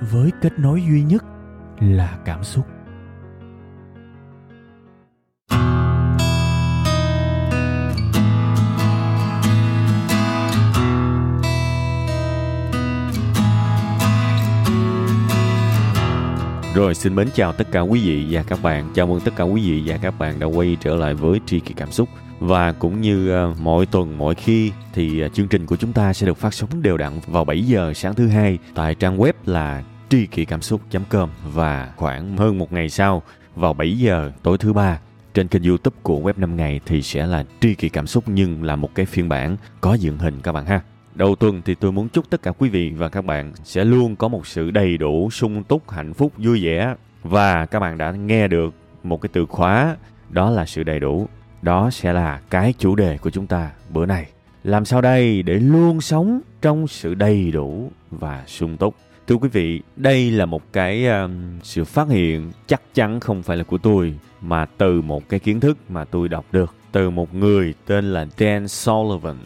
với kết nối duy nhất là cảm xúc Rồi, xin mến chào tất cả quý vị và các bạn. Chào mừng tất cả quý vị và các bạn đã quay trở lại với Tri Kỳ Cảm Xúc. Và cũng như ờ, mỗi tuần mỗi khi thì ờ, chương trình của chúng ta sẽ được phát sóng đều đặn vào 7 giờ sáng thứ hai tại trang web là tri kỷ cảm xúc.com và khoảng hơn một ngày sau vào 7 giờ tối thứ ba trên kênh youtube của web 5 ngày thì sẽ là tri kỷ cảm xúc nhưng là một cái phiên bản có dựng hình các bạn ha. Đầu tuần thì tôi muốn chúc tất cả quý vị và các bạn sẽ luôn có một sự đầy đủ, sung túc, hạnh phúc, vui vẻ. Và các bạn đã nghe được một cái từ khóa đó là sự đầy đủ. Đó sẽ là cái chủ đề của chúng ta bữa nay. Làm sao đây để luôn sống trong sự đầy đủ và sung túc. Thưa quý vị, đây là một cái um, sự phát hiện chắc chắn không phải là của tôi mà từ một cái kiến thức mà tôi đọc được từ một người tên là Dan Sullivan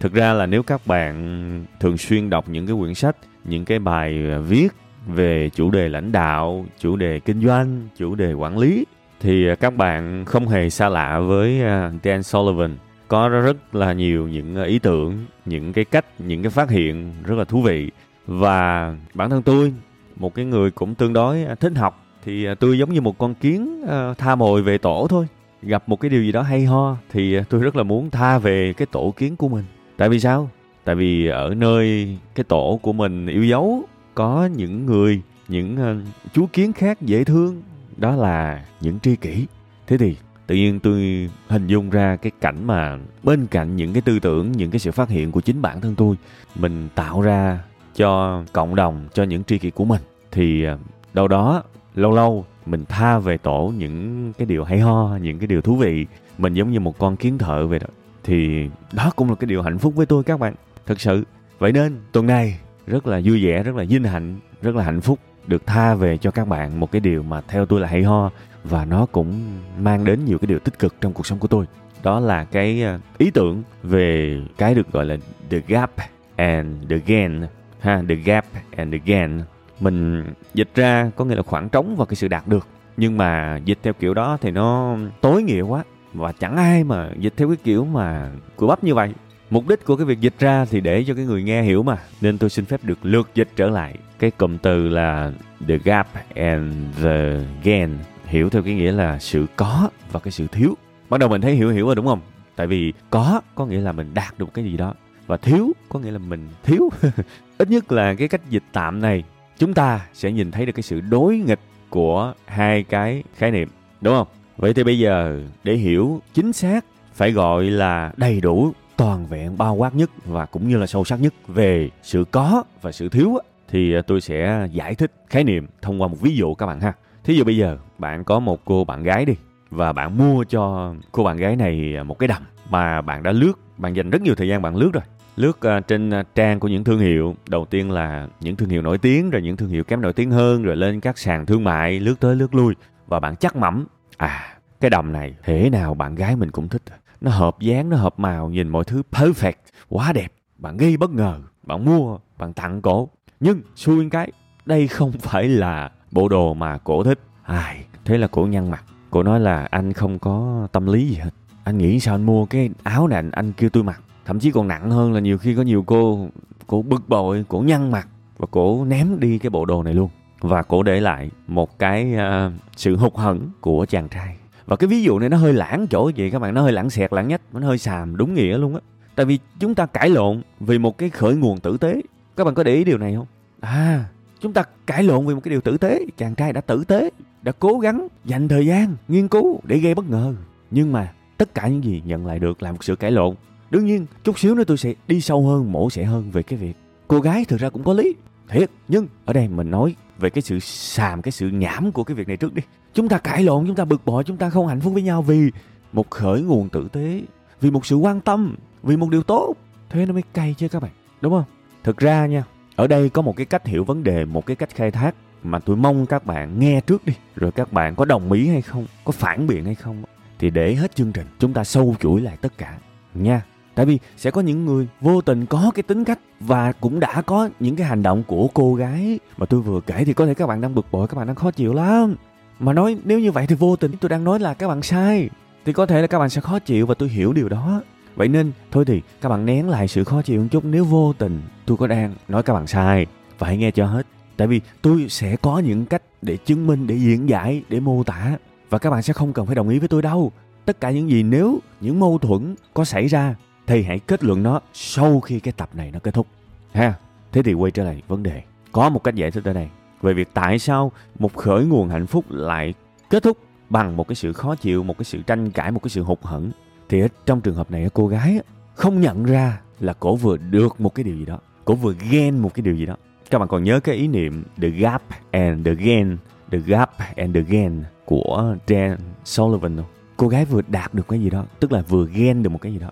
thực ra là nếu các bạn thường xuyên đọc những cái quyển sách những cái bài viết về chủ đề lãnh đạo chủ đề kinh doanh chủ đề quản lý thì à, các bạn không hề xa lạ với à, Dan Sullivan. Có rất là nhiều những à, ý tưởng, những cái cách, những cái phát hiện rất là thú vị. Và bản thân tôi, một cái người cũng tương đối thích học, thì tôi giống như một con kiến tha mồi về tổ thôi. Gặp một cái điều gì đó hay ho thì tôi rất là muốn tha về cái tổ kiến của mình. Tại vì sao? Tại vì ở nơi cái tổ của mình yêu dấu, có những người, những chú kiến khác dễ thương đó là những tri kỷ. Thế thì tự nhiên tôi hình dung ra cái cảnh mà bên cạnh những cái tư tưởng, những cái sự phát hiện của chính bản thân tôi, mình tạo ra cho cộng đồng, cho những tri kỷ của mình. Thì à, đâu đó lâu lâu mình tha về tổ những cái điều hay ho, những cái điều thú vị. Mình giống như một con kiến thợ vậy đó. Thì đó cũng là cái điều hạnh phúc với tôi các bạn, thật sự. Vậy nên tuần này rất là vui vẻ, rất là vinh hạnh, rất là hạnh phúc được tha về cho các bạn một cái điều mà theo tôi là hay ho, và nó cũng mang đến nhiều cái điều tích cực trong cuộc sống của tôi. Đó là cái ờ, ý tưởng về cái được gọi là the gap and the gain, ha, the gap and the gain. Mình dịch ra có nghĩa là khoảng trống và cái sự đạt được, nhưng mà dịch theo kiểu đó thì nó tối nghĩa quá, và chẳng ai mà dịch theo cái kiểu mà cửa bắp như vậy mục đích của cái việc dịch ra thì để cho cái người nghe hiểu mà. Nên tôi xin phép được lượt dịch trở lại. Cái cụm từ là the gap and the gain hiểu theo cái nghĩa là sự có và cái sự thiếu. Bắt đầu mình thấy hiểu hiểu rồi đúng không? Tại vì có có nghĩa là mình đạt được cái gì đó và thiếu có nghĩa là mình thiếu. Ít nhất là cái cách dịch tạm này chúng ta sẽ nhìn thấy được cái sự đối nghịch của hai cái khái niệm đúng không? Vậy thì bây giờ để hiểu chính xác phải gọi là đầy đủ, toàn vẹn, bao quát nhất và cũng như là sâu sắc nhất về sự có và sự thiếu thì à, tôi sẽ giải thích khái niệm thông qua một ví dụ các bạn ha. Thí dụ bây giờ bạn có một cô bạn gái đi và bạn mua cho cô bạn gái này à, một cái đầm mà bạn đã lướt, bạn dành rất nhiều thời gian bạn lướt rồi. Lướt à, trên trang của những thương hiệu, đầu tiên là những thương hiệu nổi tiếng rồi những thương hiệu kém nổi tiếng hơn rồi lên các sàn thương mại lướt tới lướt lui và bạn chắc mẩm À, cái đầm này thế nào bạn gái mình cũng thích. Nó hợp dáng, nó hợp màu, nhìn mọi thứ perfect, quá đẹp. Bạn gây bất ngờ, bạn mua, bạn tặng cổ. Nhưng xui cái, đây không phải là bộ đồ mà cổ thích. Ai, thế là cổ nhăn mặt. Cổ nói là anh không có tâm lý gì hết. Anh nghĩ sao anh mua cái áo này anh, anh kêu tôi mặc. Thậm chí còn nặng hơn là nhiều khi có nhiều cô, cổ bực bội, cổ nhăn mặt và cổ ném đi cái bộ đồ này luôn và cổ để lại một cái uh, sự hụt hẫng của chàng trai và cái ví dụ này nó hơi lãng chỗ gì các bạn, nó hơi lãng xẹt, lãng nhách, nó hơi xàm, đúng nghĩa luôn á. Tại vì chúng ta cãi lộn vì một cái khởi nguồn tử tế. Các bạn có để ý điều này không? À chúng ta cãi lộn vì một cái điều tử tế. Chàng trai đã tử tế, đã cố gắng dành thời gian, nghiên cứu để gây bất ngờ. Nhưng mà tất cả những gì nhận lại được là một sự cãi lộn. Đương nhiên, chút xíu nữa tôi sẽ đi sâu hơn, mổ xẻ hơn về cái việc cô gái thực ra cũng có lý thiệt, nhưng ở đây mình nói về cái sự xàm, cái sự nhảm của cái việc này trước đi. Chúng ta cãi lộn, chúng ta bực bội, chúng ta không hạnh phúc với nhau vì một khởi nguồn tử tế, vì một sự quan tâm, vì một điều tốt. Thế nó mới cay chứ các bạn, đúng không? Thực ra nha, ở đây có một cái cách hiểu vấn đề, một cái cách khai thác mà tôi mong các bạn nghe trước đi. Rồi các bạn có đồng ý hay không, có phản biện hay không, thì để hết chương trình, chúng ta sâu chuỗi lại tất cả nha tại vì sẽ có những người vô tình có cái tính cách và cũng đã có những cái hành động của cô gái. Mà tôi vừa kể thì có thể các bạn đang bực bội, các bạn đang khó chịu lắm. Mà nói nếu như vậy thì vô tình tôi đang nói là các bạn sai, thì có thể là các bạn sẽ khó chịu và tôi hiểu điều đó. Vậy nên thôi thì các bạn nén lại sự khó chịu một chút, nếu vô tình tôi có đang nói các bạn sai, và hãy nghe cho hết. Tại vì tôi sẽ có những cách để chứng minh, để diễn giải, để mô tả, và các bạn sẽ không cần phải đồng ý với tôi đâu. Tất cả những gì nếu những mâu thuẫn có xảy ra thì hãy kết luận nó sau khi cái tập này nó kết thúc. Ha? Thế thì quay trở lại vấn đề. Có một cách giải thích ở đây, về việc tại sao một khởi nguồn hạnh phúc lại kết thúc bằng một cái sự khó chịu, một cái sự tranh cãi, một cái sự hụt hẫng. Thì trong trường hợp này, cô gái không nhận ra là cổ vừa được một cái điều gì đó, cổ vừa ghen một cái điều gì đó. Các bạn còn nhớ cái ý niệm the gap and the gain, the gap and the gain của Dan Sullivan không? Cô gái vừa đạt được cái gì đó, tức là vừa ghen được một cái gì đó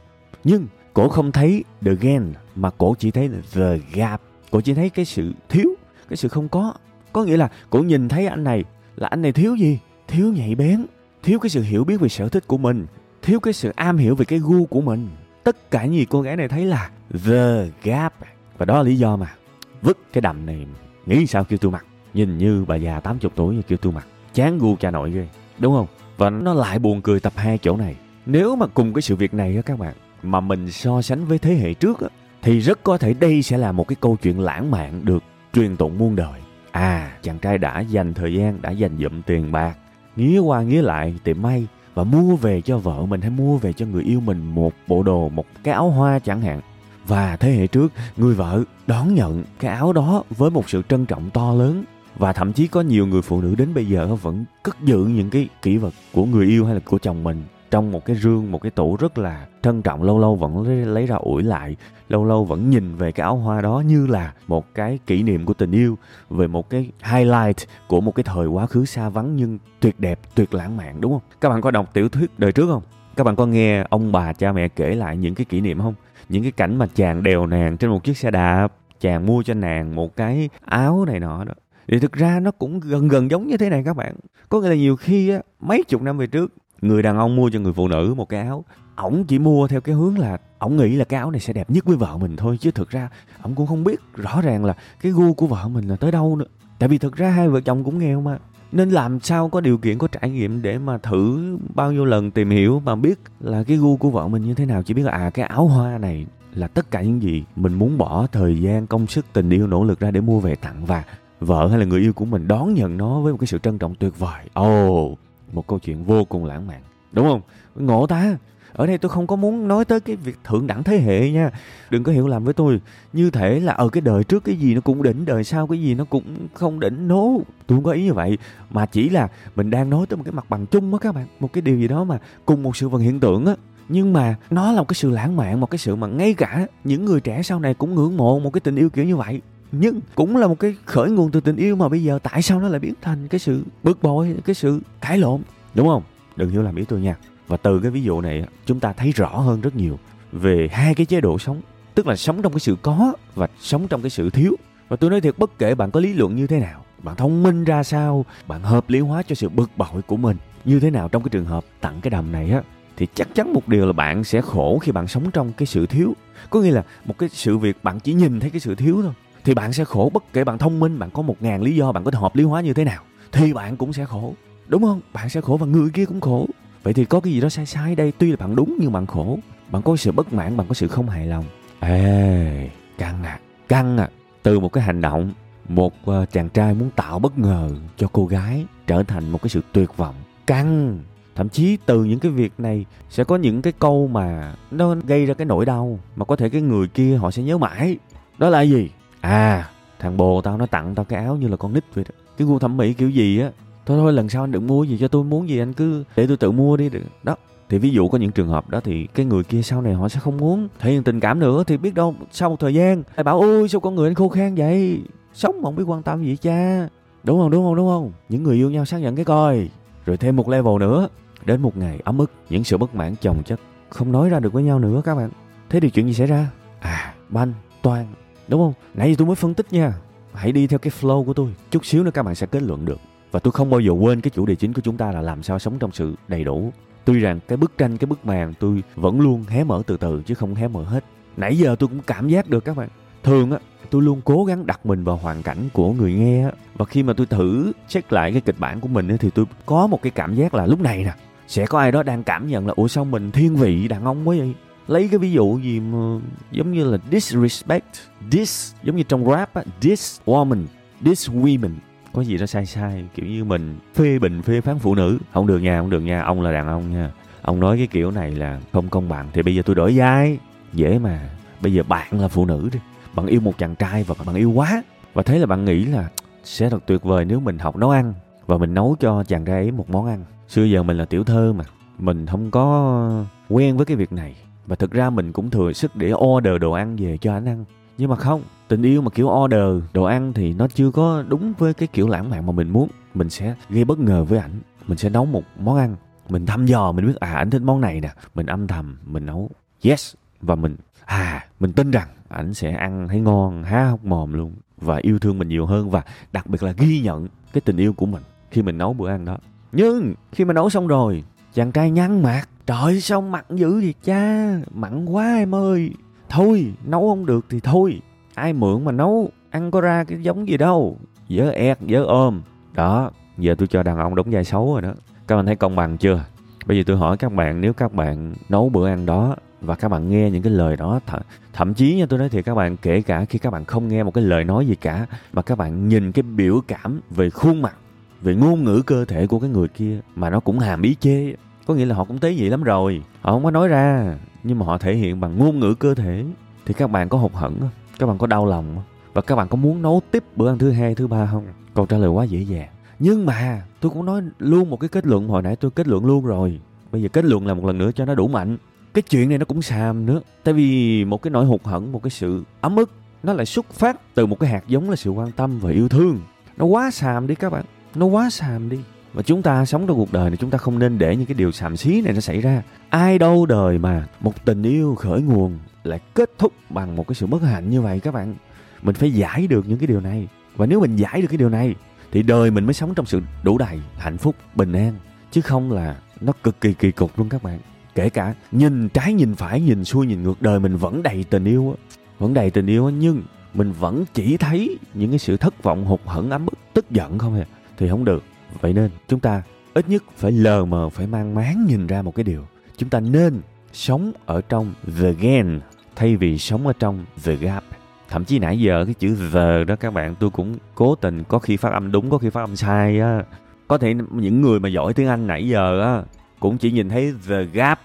nhưng cổ không thấy the gain mà cổ chỉ thấy the gap. Cổ chỉ thấy cái sự thiếu, cái sự không có. Có nghĩa là cổ nhìn thấy anh này là anh này thiếu gì? Thiếu nhạy bén, thiếu cái sự hiểu biết về sở thích của mình, thiếu cái sự am hiểu về cái gu của mình. Tất cả những gì cô gái này thấy là the gap. Và đó là lý do mà vứt cái đầm này. Nghĩ sao kêu tôi mặc nhìn như bà già 80 tuổi như kêu tôi mặc chán gu cha nội ghê. Đúng không? Và nó lại buồn cười tập hai chỗ này. Nếu mà cùng cái sự việc này á các bạn mà mình so sánh với thế hệ trước á, thì rất có thể đây sẽ là một cái câu chuyện lãng mạn được truyền tụng muôn đời. À chàng trai đã dành thời gian, đã dành dụm tiền bạc, nghía qua nghía lại tiệm may, và mua về cho vợ mình hay mua về cho người yêu mình một bộ đồ, một cái áo hoa chẳng hạn. Và thế hệ trước, người vợ đón nhận cái áo đó với một sự trân trọng to lớn, và thậm chí có nhiều người phụ nữ đến bây giờ vẫn cất giữ những cái kỷ vật của người yêu hay là của chồng mình trong một cái rương một cái tủ rất là trân trọng lâu lâu vẫn lấy, lấy ra ủi lại lâu lâu vẫn nhìn về cái áo hoa đó như là một cái kỷ niệm của tình yêu về một cái highlight của một cái thời quá khứ xa vắng nhưng tuyệt đẹp tuyệt lãng mạn đúng không? Các bạn có đọc tiểu thuyết đời trước không? Các bạn có nghe ông bà cha mẹ kể lại những cái kỷ niệm không? Những cái cảnh mà chàng đèo nàng trên một chiếc xe đạp chàng mua cho nàng một cái áo này nọ đó. Thì thực ra nó cũng gần gần giống như thế này các bạn. Có nghĩa là nhiều khi á mấy chục năm về trước người đàn ông mua cho người phụ nữ một cái áo. Ổng chỉ mua theo cái hướng là ổng nghĩ là cái áo này sẽ đẹp nhất với vợ mình thôi chứ thực ra ổng cũng không biết rõ ràng là cái gu của vợ mình là tới đâu nữa. Tại vì thực ra hai vợ chồng cũng nghèo mà. Nên làm sao có điều kiện có trải nghiệm để mà thử bao nhiêu lần tìm hiểu mà biết là cái gu của vợ mình như thế nào. Chỉ biết là à cái áo hoa này là tất cả những gì mình muốn bỏ thời gian công sức tình yêu nỗ lực ra để mua về tặng và vợ hay là người yêu của mình đón nhận nó với một cái sự trân trọng tuyệt vời. Ồ oh, một câu chuyện vô cùng lãng mạn. Đúng không? Ngộ ta. Ở đây tôi không có muốn nói tới cái việc thượng đẳng thế hệ nha. Đừng có hiểu lầm với tôi. Như thể là ở cái đời trước cái gì nó cũng đỉnh, đời sau cái gì nó cũng không đỉnh. Nố no. tôi không có ý như vậy. Mà chỉ là mình đang nói tới một cái mặt bằng chung á các bạn. Một cái điều gì đó mà cùng một sự vật hiện tượng á. Nhưng mà nó là một cái sự lãng mạn, một cái sự mà ngay cả những người trẻ sau này cũng ngưỡng mộ một cái tình yêu kiểu như vậy nhưng cũng là một cái khởi nguồn từ tình yêu mà bây giờ tại sao nó lại biến thành cái sự bực bội, cái sự cãi lộn? Đúng không? Đừng hiểu làm ý tôi nha. Và từ cái ví dụ này chúng ta thấy rõ hơn rất nhiều về hai cái chế độ sống. Tức là sống trong cái sự có và sống trong cái sự thiếu. Và tôi nói thiệt, bất kể bạn có lý luận như thế nào, bạn thông minh ra sao, bạn hợp lý hóa cho sự bực bội của mình như thế nào trong cái trường hợp tặng cái đầm này á, thì chắc chắn một điều là bạn sẽ khổ khi bạn sống trong cái sự thiếu. Có nghĩa là một cái sự việc bạn chỉ nhìn thấy cái sự thiếu thôi thì bạn sẽ khổ. Bất kể bạn thông minh bạn có một ngàn lý do bạn có thể hợp lý hóa như thế nào thì bạn cũng sẽ khổ. Đúng không? Bạn sẽ khổ và người kia cũng khổ. Vậy thì có cái gì đó sai sai đây? Tuy là bạn đúng nhưng bạn khổ. Bạn có sự bất mãn bạn có sự không hài lòng. Ê căng à căng à. Từ một cái hành động một uh, chàng trai muốn tạo bất ngờ cho cô gái trở thành một cái sự tuyệt vọng. Căng. Thậm chí từ những cái việc này sẽ có những cái câu mà nó gây ra cái nỗi đau mà có thể cái người kia họ sẽ nhớ mãi. Đó là gì à thằng bồ tao nó tặng tao cái áo như là con nít vậy đó. Cái gu thẩm mỹ kiểu gì á. Thôi thôi, lần sau anh đừng mua gì cho tôi, muốn gì anh cứ để tôi tự mua đi được. Đó, thì ví dụ có những trường hợp đó thì cái người kia sau này họ sẽ không muốn thể hiện tình cảm nữa. Thì biết đâu, sau một thời gian lại bảo, ôi, sao con người anh khô khan vậy? Sống mà không biết quan tâm gì cha. Đúng không đúng không đúng không? Những người yêu nhau xác nhận cái coi. Rồi thêm một level nữa. Đến một ngày ấm ức, những sự bất mãn chồng chất không nói ra được với nhau nữa các bạn. Thế thì chuyện gì xảy ra? À banh toan đúng không? Nãy giờ tôi mới phân tích nha. Hãy đi theo cái flow của tôi. Chút xíu nữa các bạn sẽ kết luận được. Và tôi không bao giờ quên cái chủ đề chính của chúng ta là làm sao sống trong sự đầy đủ. Tuy rằng cái bức tranh, cái bức màn tôi vẫn luôn hé mở từ từ chứ không hé mở hết. Nãy giờ tôi cũng cảm giác được các bạn. Thường á, tôi luôn cố gắng đặt mình vào hoàn cảnh của người nghe á. Và khi mà tôi thử check lại cái kịch bản của mình á, thì tôi có một cái cảm giác là lúc này nè, sẽ có ai đó đang cảm nhận là, ủa sao mình thiên vị đàn ông quá vậy? Lấy cái ví dụ gì mà giống như là disrespect, dis giống như trong rap á, dis woman, dis women. Có gì đó sai sai, kiểu như mình phê bình, phê phán phụ nữ. Không được nha, không được nha, ông là đàn ông nha. Ông nói cái kiểu này là không công bằng. Thì bây giờ tôi đổi vai. Dễ mà. Bây giờ bạn là phụ nữ đi. Bạn yêu một chàng trai và bạn yêu quá. Và thế là bạn nghĩ là sẽ thật tuyệt vời nếu mình học nấu ăn và mình nấu cho chàng trai ấy một món ăn. Xưa giờ mình là tiểu thơ mà. Mình không có quen với cái việc này và thực ra mình cũng thừa sức để order đồ ăn về cho anh ăn. Nhưng mà không, tình yêu mà kiểu order đồ ăn thì nó chưa có đúng với cái kiểu lãng mạn mà mình muốn. Mình sẽ gây bất ngờ với ảnh. Mình sẽ nấu một món ăn. Mình thăm dò, mình biết à ảnh thích món này nè. Mình âm thầm, mình nấu. Yes. Và mình à mình tin rằng ảnh sẽ ăn thấy ngon, há hốc mồm luôn. Và yêu thương mình nhiều hơn và đặc biệt là ghi nhận cái tình yêu của mình khi mình nấu bữa ăn đó. Nhưng khi mà nấu xong rồi, chàng trai nhăn mặt trời sao mặn dữ vậy cha? Mặn quá em ơi. Thôi, nấu không được thì thôi. Ai mượn mà nấu? Ăn có ra cái giống gì đâu. Dớ ẹt dớ ôm. Đó, giờ tôi cho đàn ông đóng vai xấu rồi đó. Các bạn thấy công bằng chưa? Bây giờ tôi hỏi các bạn, nếu các bạn nấu bữa ăn đó và các bạn nghe những cái lời đó, th- thậm chí nha, tôi nói thì các bạn kể cả khi các bạn không nghe một cái lời nói gì cả, mà các bạn nhìn cái biểu cảm về khuôn mặt, về ngôn ngữ cơ thể của cái người kia mà nó cũng hàm ý chê có nghĩa là họ cũng tế nhị lắm rồi. Họ không có nói ra, nhưng mà họ thể hiện bằng ngôn ngữ cơ thể. Thì các bạn có hụt hẫng không? Các bạn có đau lòng không? Và các bạn có muốn nấu tiếp bữa ăn thứ hai, thứ ba không? Câu trả lời quá dễ dàng. Nhưng mà, tôi cũng nói luôn một cái kết luận, hồi nãy tôi kết luận luôn rồi. Bây giờ kết luận là một lần nữa cho nó đủ mạnh. Cái chuyện này nó cũng xàm nữa. Tại vì một cái nỗi hụt hẫng, một cái sự ấm ức, nó lại xuất phát từ một cái hạt giống là sự quan tâm và yêu thương. Nó quá xàm đi các bạn. Nó quá xàm đi và chúng ta sống trong cuộc đời này, chúng ta không nên để những cái điều xàm xí này nó xảy ra. Ai đâu đời mà một tình yêu khởi nguồn lại kết thúc bằng một cái sự bất hạnh như vậy các bạn. Mình phải giải được những cái điều này. Và nếu mình giải được cái điều này, thì đời mình mới sống trong sự đủ đầy hạnh phúc, bình an. Chứ không là nó cực kỳ kỳ cục luôn các bạn. Kể cả nhìn trái, nhìn phải, nhìn xuôi, nhìn ngược, đời mình vẫn đầy tình yêu á. Vẫn đầy tình yêu á, nhưng mình vẫn chỉ thấy những cái sự thất vọng, hụt hẫng, ấm ức, tức giận không hề. Thì không được vậy nên chúng ta ít nhất phải lờ mờ, phải mang máng nhìn ra một cái điều. Chúng ta nên sống ở trong the gain thay vì sống ở trong the gap. Thậm chí nãy giờ cái chữ the đó các bạn, tôi cũng cố tình có khi phát âm đúng, có khi phát âm sai á. Có thể những người mà giỏi tiếng anh nãy giờ á, cũng chỉ nhìn thấy the gap,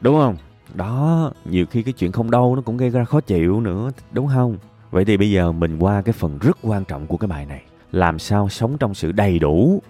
đúng không? Đó, nhiều khi cái chuyện không đâu nó cũng gây ra khó chịu nữa, đúng không? Vậy thì bây giờ mình qua cái phần rất quan trọng của cái bài này. Làm sao sống trong sự đầy đủ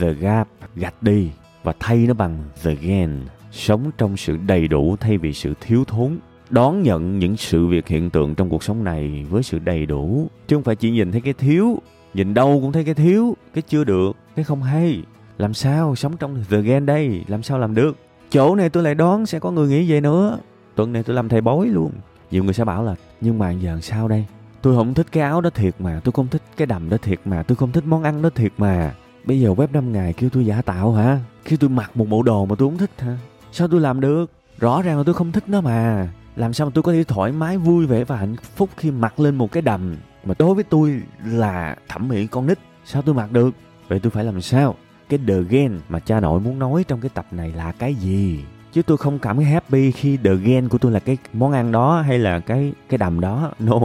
the gap gạch đi và thay nó bằng the gain sống trong sự đầy đủ thay vì sự thiếu thốn. Đón nhận những sự việc hiện tượng trong cuộc sống này với sự đầy đủ, chứ không phải chỉ nhìn thấy cái thiếu, nhìn đâu cũng thấy cái thiếu, cái chưa được, cái không hay. Làm sao sống trong the gain đây? Làm sao làm được? Chỗ này tôi lại đoán sẽ có người nghĩ vậy nữa. Tuần này tôi làm thầy bói luôn. Nhiều người sẽ bảo là, nhưng mà giờ làm sao đây? Tôi không thích cái áo đó thiệt mà, tôi không thích cái đầm đó thiệt mà, tôi không thích món ăn đó thiệt mà bây giờ web 5 ngày kêu tôi giả tạo hả? Kêu tôi mặc một bộ đồ mà tôi không thích hả? Sao tôi làm được? Rõ ràng là tôi không thích nó mà. Làm sao mà tôi có thể thoải mái, vui vẻ và hạnh phúc khi mặc lên một cái đầm? Mà đối với tôi là thẩm mỹ con nít. Sao tôi mặc được? Vậy tôi phải làm sao? Cái the gen mà cha nội muốn nói trong cái tập này là cái gì? Chứ tôi không cảm thấy happy khi the gen của tôi là cái món ăn đó hay là cái cái đầm đó. No,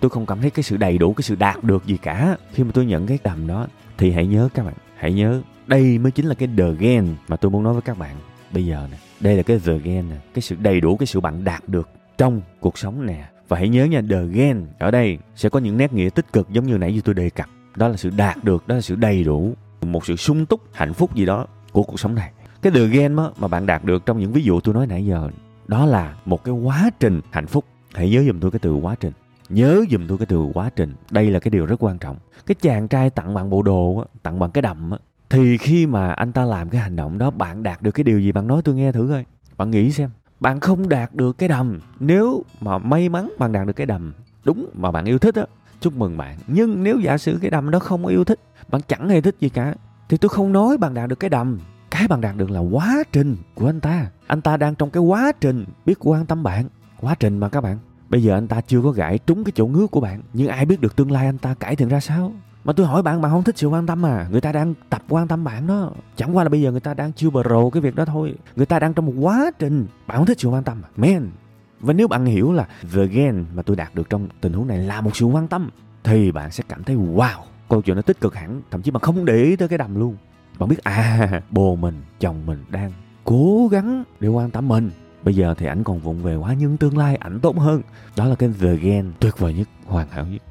tôi không cảm thấy cái sự đầy đủ, cái sự đạt được gì cả. Khi mà tôi nhận cái đầm đó thì hãy nhớ các bạn, hãy nhớ, đây mới chính là cái the gain mà tôi muốn nói với các bạn bây giờ nè. Đây là cái the gain nè, cái sự đầy đủ, cái sự bạn đạt được trong cuộc sống nè. Và hãy nhớ nha, the gain ở đây sẽ có những nét nghĩa tích cực giống như nãy như tôi đề cập. Đó là sự đạt được, đó là sự đầy đủ, một sự sung túc, hạnh phúc gì đó của cuộc sống này. Cái the gain mà bạn đạt được trong những ví dụ tôi nói nãy giờ, đó là một cái quá trình hạnh phúc. Hãy nhớ giùm tôi cái từ quá trình nhớ giùm tôi cái từ quá trình. Đây là cái điều rất quan trọng. Cái chàng trai tặng bạn bộ đồ tặng bạn cái đầm thì khi mà anh ta làm cái hành động đó, bạn đạt được cái điều gì? Bạn nói tôi nghe thử coi. Bạn nghĩ xem. Bạn không đạt được cái đầm. Nếu mà may mắn bạn đạt được cái đầm đúng mà bạn yêu thích á, chúc mừng bạn. Nhưng nếu giả sử cái đầm đó không yêu thích, bạn chẳng hề thích gì cả, thì tôi không nói bạn đạt được cái đầm. Cái bạn đạt được là quá trình của anh ta. Anh ta đang trong cái quá trình biết quan tâm bạn. Quá trình mà các bạn bây giờ anh ta chưa có gãi trúng cái chỗ ngứa của bạn, nhưng ai biết được tương lai anh ta cải thiện ra sao? Mà tôi hỏi bạn bạn không thích sự quan tâm à? Người ta đang tập quan tâm bạn đó. Chẳng qua là bây giờ người ta đang chưa bờ rồ cái việc đó thôi. Người ta đang trong một quá trình. Bạn không thích sự quan tâm à? Man và nếu bạn hiểu là the gain mà tôi đạt được trong tình huống này là một sự quan tâm, thì bạn sẽ cảm thấy wow, câu chuyện nó tích cực hẳn. Thậm chí bạn không để ý tới cái đầm luôn. Bạn biết à bồ mình, chồng mình đang cố gắng để quan tâm mình bây giờ thì ảnh còn vụng về quá nhưng tương lai ảnh tốt hơn. Đó là cái the gain tuyệt vời nhất, hoàn hảo nhất.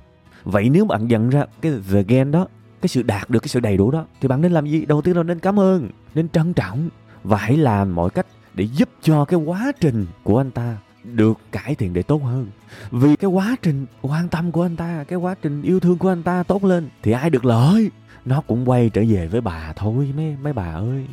Vậy nếu bạn nhận ra cái the gain đó, cái sự đạt được, cái sự đầy đủ đó, thì bạn nên làm gì? Đầu tiên là nên cảm ơn, nên trân trọng và hãy làm mọi cách để giúp cho cái quá trình của anh ta được cải thiện để tốt hơn. Vì cái quá trình quan tâm của anh ta, cái quá trình yêu thương của anh ta tốt lên thì ai được lợi? Nó cũng quay trở về với bà thôi, mấy mấy bà ơi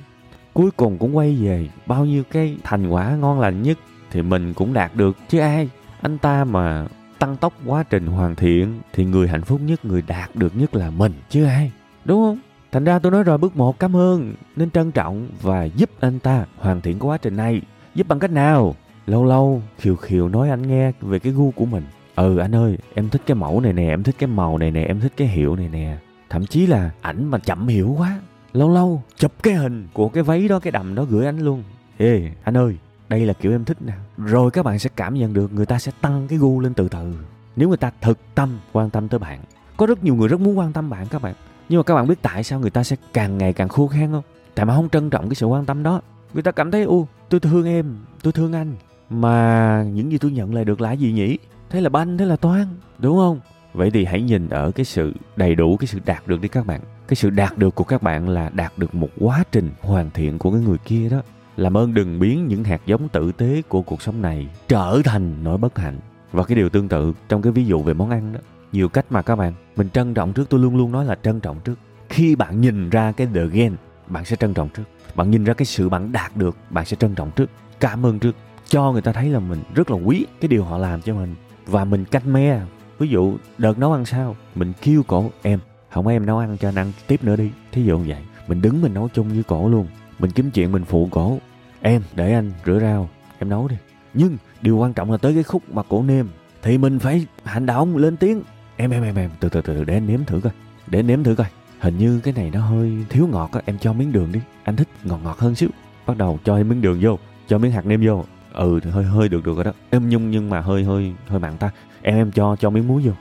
cuối cùng cũng quay về, bao nhiêu cái thành quả ngon lành nhất thì mình cũng đạt được. Chứ ai, anh ta mà tăng tốc quá trình hoàn thiện thì người hạnh phúc nhất, người đạt được nhất là mình. Chứ ai, đúng không? Thành ra tôi nói rồi, bước một, cảm ơn. Nên trân trọng và giúp anh ta hoàn thiện cái quá trình này. Giúp bằng cách nào? Lâu lâu khiều khiều nói anh nghe về cái gu của mình. Ừ anh ơi, em thích cái mẫu này nè, em thích cái màu này nè, em thích cái hiệu này nè. Thậm chí là ảnh mà chậm hiểu quá lâu lâu. Chụp cái hình. Của cái váy đó cái đầm đó gửi anh luôn. Ê anh ơi đây là kiểu em thích nè. Rồi các bạn sẽ cảm nhận được người ta sẽ tăng cái gu lên từ từ. Nếu người ta thực tâm quan tâm tới bạn. Có rất nhiều người rất muốn quan tâm bạn các bạn. Nhưng mà các bạn biết tại sao người ta sẽ càng ngày càng khô khan không? Tại mà không trân trọng cái sự quan tâm đó. Người ta cảm thấy u tôi thương em tôi thương anh. Mà những gì tôi nhận lại được là gì nhỉ? Thế là banh thế là toan đúng không? Vậy thì hãy nhìn ở cái sự đầy đủ cái sự đạt được đi các bạn cái sự đạt được của các bạn là đạt được một quá trình hoàn thiện của cái người kia đó. Làm ơn đừng biến những hạt giống tử tế của cuộc sống này trở thành nỗi bất hạnh. Và cái điều tương tự trong cái ví dụ về món ăn đó. Nhiều cách mà các bạn, mình trân trọng trước, tôi luôn luôn nói là trân trọng trước. Khi bạn nhìn ra cái the gain bạn sẽ trân trọng trước. Bạn nhìn ra cái sự bạn đạt được, bạn sẽ trân trọng trước. Cảm ơn trước. Cho người ta thấy là mình rất là quý cái điều họ làm cho mình. Và mình canh me. Ví dụ, đợt nấu ăn sao? Mình kêu cổ, em không, em nấu ăn cho anh ăn tiếp nữa đi. Thí dụ như vậy, mình đứng mình nấu chung với cổ luôn. Mình kiếm chuyện mình phụ cổ. Em, để anh rửa rau, em nấu đi. Nhưng điều quan trọng là tới cái khúc mà cổ nêm, thì mình phải hành động, lên tiếng. Em em em em, từ từ từ để anh nếm thử coi. Để anh nếm thử coi. Hình như cái này nó hơi thiếu ngọt á, em cho miếng đường đi. Anh thích ngọt ngọt hơn xíu. Bắt đầu cho em miếng đường vô, cho miếng hạt nêm vô. Ừ thì hơi hơi được được rồi đó. Em nhung nhưng mà hơi hơi hơi mặn ta. Em em cho cho miếng muối vô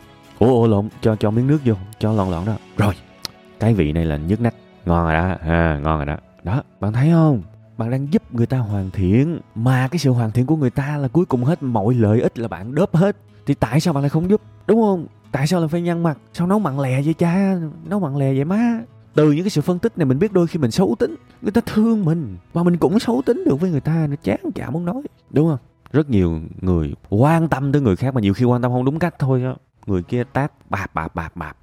ủa ủa lộn cho cho miếng nước vô cho lọn lọn đó. Rồi cái vị này là nhức nách. Ngon rồi đó à, ngon rồi đó. Đó bạn thấy không? Bạn đang giúp người ta hoàn thiện mà cái sự hoàn thiện của người ta là cuối cùng hết mọi lợi ích là bạn đớp hết. Thì tại sao bạn lại không giúp đúng không? Tại sao lại phải nhăn mặt? Sao nấu mặn lè vậy cha? Nấu mặn lè vậy má? Từ những cái sự phân tích này mình biết đôi khi mình xấu tính. Người ta thương mình mà mình cũng xấu tính được với người ta nó chán chả muốn nói. Đúng không? Rất nhiều người quan tâm tới người khác mà nhiều khi quan tâm không đúng cách thôi á người kia tát bạp bạp bạp bạp.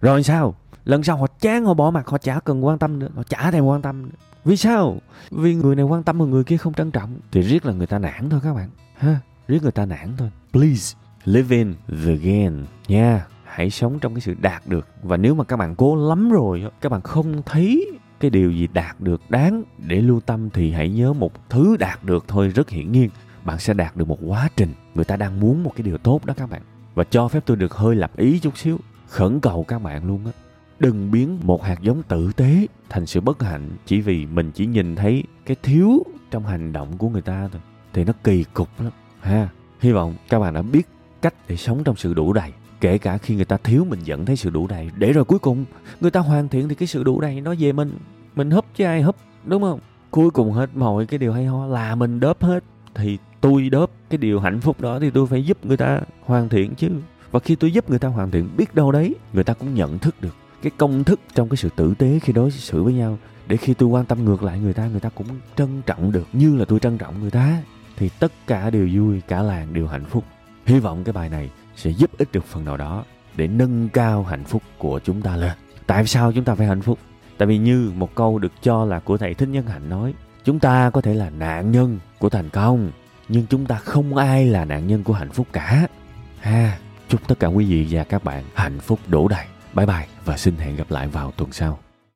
Rồi sao? Lần sau họ chán, họ bỏ mặt, họ chả cần quan tâm nữa. Họ chả thèm quan tâm nữa. Vì sao? Vì người này quan tâm mà người kia không trân trọng. Thì riết là người ta nản thôi các bạn. Ha, riết người ta nản thôi. Please, live in the gain nha. Yeah. hãy sống trong cái sự đạt được. Và nếu mà các bạn cố lắm rồi các bạn không thấy cái điều gì đạt được đáng để lưu tâm thì hãy nhớ một thứ đạt được thôi rất hiển nhiên. Bạn sẽ đạt được một quá trình. Người ta đang muốn một cái điều tốt đó các bạn và cho phép tôi được hơi lập ý chút xíu. Khẩn cầu các bạn luôn á. Đừng biến một hạt giống tử tế thành sự bất hạnh chỉ vì mình chỉ nhìn thấy cái thiếu trong hành động của người ta thôi. Thì nó kỳ cục lắm, ha. Hy vọng các bạn đã biết cách để sống trong sự đủ đầy, kể cả khi người ta thiếu mình vẫn thấy sự đủ đầy. Để rồi cuối cùng, người ta hoàn thiện thì cái sự đủ đầy nó về mình. Mình húp chứ ai húp đúng không? Cuối cùng hết mọi cái điều hay ho là mình đớp hết thì tôi đớp cái điều hạnh phúc đó thì tôi phải giúp người ta hoàn thiện chứ. Và khi tôi giúp người ta hoàn thiện, biết đâu đấy, người ta cũng nhận thức được cái công thức trong cái sự tử tế khi đối xử với nhau. Để khi tôi quan tâm ngược lại người ta người ta cũng trân trọng được, như là tôi trân trọng người ta. Thì tất cả đều vui, cả làng đều hạnh phúc. Hy vọng cái bài này sẽ giúp ích được phần nào đó để nâng cao hạnh phúc của chúng ta lên. Tại sao chúng ta phải hạnh phúc? Tại vì như một câu được cho là của thầy thích nhân hạnh nói, chúng ta có thể là nạn nhân của thành công, nhưng chúng ta không ai là nạn nhân của hạnh phúc cả. Ha, chúc tất cả quý vị và các bạn hạnh phúc đủ đầy. Bye bye và xin hẹn gặp lại vào tuần sau.